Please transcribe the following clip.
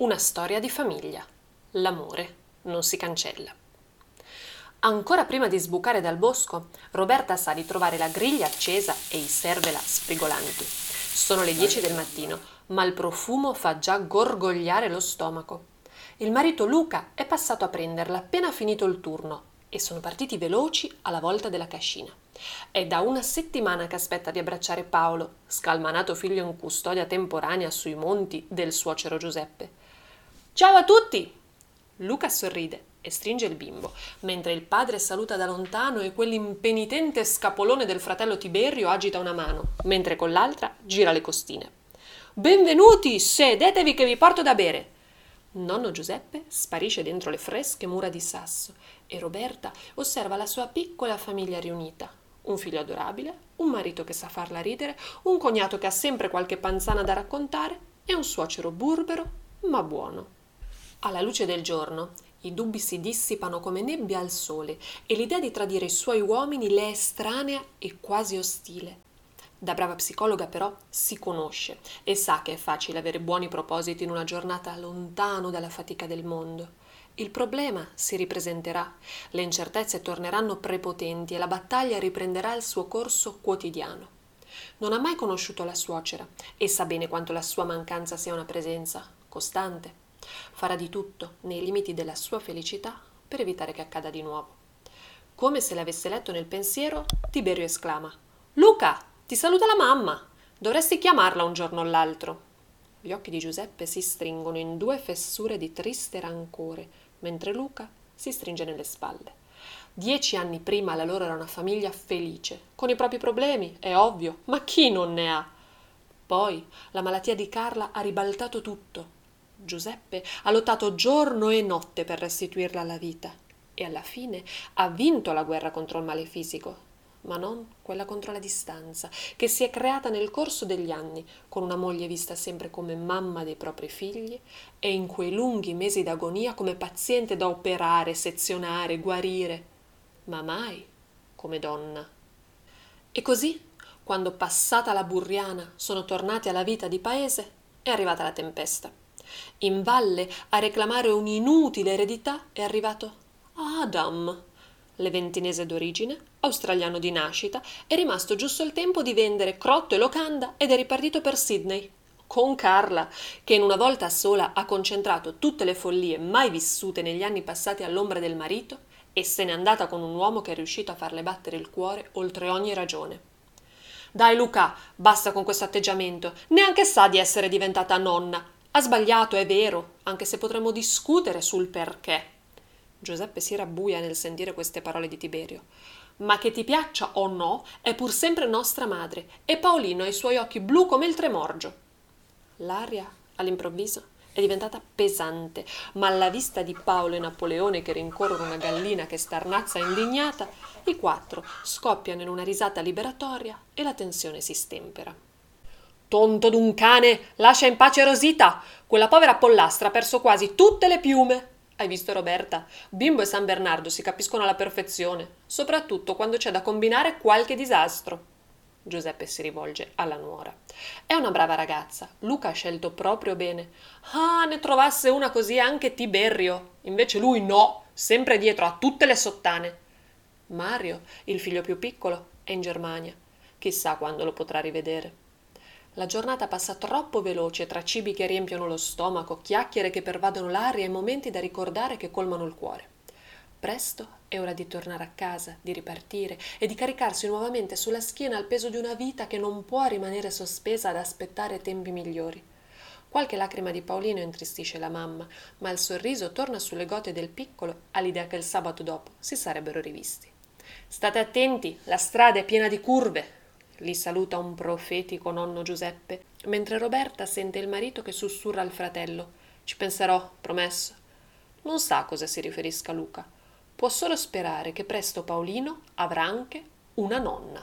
Una storia di famiglia. L'amore non si cancella. Ancora prima di sbucare dal bosco, Roberta sa di trovare la griglia accesa e i servela sprigolanti. Sono le 10 del mattino, ma il profumo fa già gorgogliare lo stomaco. Il marito Luca è passato a prenderla appena finito il turno e sono partiti veloci alla volta della cascina. È da una settimana che aspetta di abbracciare Paolo, scalmanato figlio in custodia temporanea sui monti del suocero Giuseppe. Ciao a tutti! Luca sorride e stringe il bimbo, mentre il padre saluta da lontano e quell'impenitente scapolone del fratello Tiberio agita una mano, mentre con l'altra gira le costine. Benvenuti, sedetevi che vi porto da bere. Nonno Giuseppe sparisce dentro le fresche mura di sasso e Roberta osserva la sua piccola famiglia riunita. Un figlio adorabile, un marito che sa farla ridere, un cognato che ha sempre qualche panzana da raccontare e un suocero burbero ma buono. Alla luce del giorno, i dubbi si dissipano come nebbia al sole e l'idea di tradire i suoi uomini le è estranea e quasi ostile. Da brava psicologa però si conosce e sa che è facile avere buoni propositi in una giornata lontano dalla fatica del mondo. Il problema si ripresenterà, le incertezze torneranno prepotenti e la battaglia riprenderà il suo corso quotidiano. Non ha mai conosciuto la suocera e sa bene quanto la sua mancanza sia una presenza costante, Farà di tutto, nei limiti della sua felicità, per evitare che accada di nuovo. Come se l'avesse letto nel pensiero, Tiberio esclama: Luca, ti saluta la mamma! Dovresti chiamarla un giorno o l'altro. Gli occhi di Giuseppe si stringono in due fessure di triste rancore, mentre Luca si stringe nelle spalle. Dieci anni prima la loro era una famiglia felice, con i propri problemi, è ovvio, ma chi non ne ha? Poi la malattia di Carla ha ribaltato tutto Giuseppe ha lottato giorno e notte per restituirla alla vita e alla fine ha vinto la guerra contro il male fisico, ma non quella contro la distanza, che si è creata nel corso degli anni, con una moglie vista sempre come mamma dei propri figli e in quei lunghi mesi d'agonia come paziente da operare, sezionare, guarire, ma mai come donna. E così, quando passata la burriana sono tornati alla vita di paese, è arrivata la tempesta. In valle a reclamare un'inutile eredità è arrivato Adam, leventinese d'origine, australiano di nascita, è rimasto giusto il tempo di vendere crotto e locanda ed è ripartito per Sydney. Con Carla, che in una volta sola ha concentrato tutte le follie mai vissute negli anni passati all'ombra del marito e se n'è andata con un uomo che è riuscito a farle battere il cuore oltre ogni ragione. Dai Luca, basta con questo atteggiamento, neanche sa di essere diventata nonna, ha sbagliato, è vero, anche se potremmo discutere sul perché. Giuseppe si rabbuia nel sentire queste parole di Tiberio. Ma che ti piaccia o no, è pur sempre nostra madre, e Paolino ha i suoi occhi blu come il tremorgio. L'aria, all'improvviso, è diventata pesante, ma alla vista di Paolo e Napoleone che rincorrono una gallina che starnazza indignata, i quattro scoppiano in una risata liberatoria e la tensione si stempera. Tonto d'un cane, lascia in pace Rosita. Quella povera pollastra ha perso quasi tutte le piume. Hai visto Roberta? Bimbo e San Bernardo si capiscono alla perfezione, soprattutto quando c'è da combinare qualche disastro. Giuseppe si rivolge alla nuora. È una brava ragazza. Luca ha scelto proprio bene. Ah, ne trovasse una così anche Tiberio. Invece lui no, sempre dietro a tutte le sottane. Mario, il figlio più piccolo, è in Germania. Chissà quando lo potrà rivedere. La giornata passa troppo veloce tra cibi che riempiono lo stomaco, chiacchiere che pervadono l'aria e momenti da ricordare che colmano il cuore. Presto è ora di tornare a casa, di ripartire e di caricarsi nuovamente sulla schiena il peso di una vita che non può rimanere sospesa ad aspettare tempi migliori. Qualche lacrima di Paolino intristisce la mamma, ma il sorriso torna sulle gote del piccolo all'idea che il sabato dopo si sarebbero rivisti. State attenti, la strada è piena di curve, li saluta un profetico nonno Giuseppe, mentre Roberta sente il marito che sussurra al fratello. Ci penserò, promesso. Non sa a cosa si riferisca Luca. Può solo sperare che presto Paolino avrà anche una nonna.